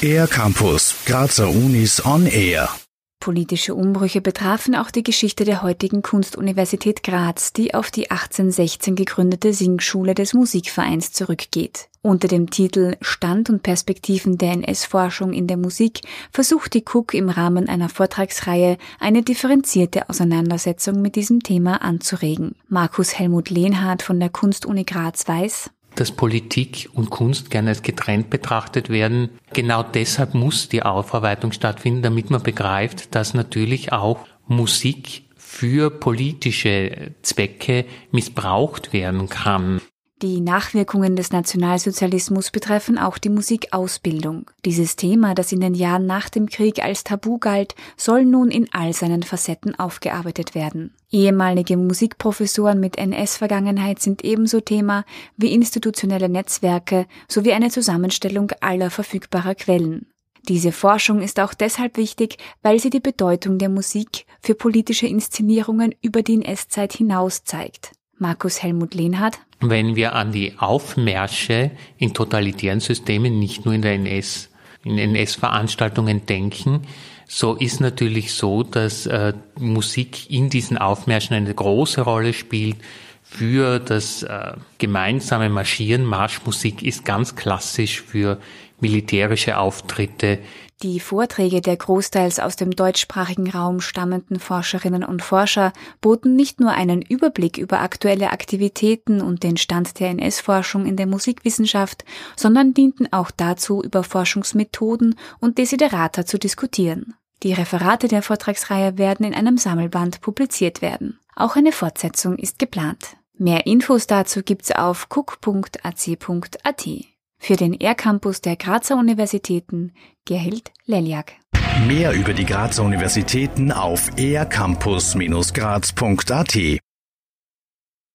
Air Campus, Grazer Unis on Air. Politische Umbrüche betrafen auch die Geschichte der heutigen Kunstuniversität Graz, die auf die 1816 gegründete Singschule des Musikvereins zurückgeht. Unter dem Titel Stand und Perspektiven der NS-Forschung in der Musik versucht die Cook im Rahmen einer Vortragsreihe eine differenzierte Auseinandersetzung mit diesem Thema anzuregen. Markus Helmut Lehnhardt von der Kunstuni Graz weiß, dass Politik und Kunst gerne als getrennt betrachtet werden. Genau deshalb muss die Aufarbeitung stattfinden, damit man begreift, dass natürlich auch Musik für politische Zwecke missbraucht werden kann. Die Nachwirkungen des Nationalsozialismus betreffen auch die Musikausbildung. Dieses Thema, das in den Jahren nach dem Krieg als Tabu galt, soll nun in all seinen Facetten aufgearbeitet werden. Ehemalige Musikprofessoren mit NS-Vergangenheit sind ebenso Thema wie institutionelle Netzwerke sowie eine Zusammenstellung aller verfügbarer Quellen. Diese Forschung ist auch deshalb wichtig, weil sie die Bedeutung der Musik für politische Inszenierungen über die NS-Zeit hinaus zeigt. Markus Helmut Lehnhardt. Wenn wir an die Aufmärsche in totalitären Systemen, nicht nur in der NS, in NS-Veranstaltungen denken, so ist natürlich so, dass äh, Musik in diesen Aufmärschen eine große Rolle spielt. Für das äh, gemeinsame Marschieren, Marschmusik ist ganz klassisch für militärische Auftritte die Vorträge der großteils aus dem deutschsprachigen Raum stammenden Forscherinnen und Forscher boten nicht nur einen Überblick über aktuelle Aktivitäten und den Stand der NS-Forschung in der Musikwissenschaft, sondern dienten auch dazu, über Forschungsmethoden und Desiderata zu diskutieren. Die Referate der Vortragsreihe werden in einem Sammelband publiziert werden. Auch eine Fortsetzung ist geplant. Mehr Infos dazu gibt's auf cook.ac.at. Für den R-Campus der Grazer Universitäten Gerhild Leljak. Mehr über die Grazer Universitäten auf ercampus-graz.at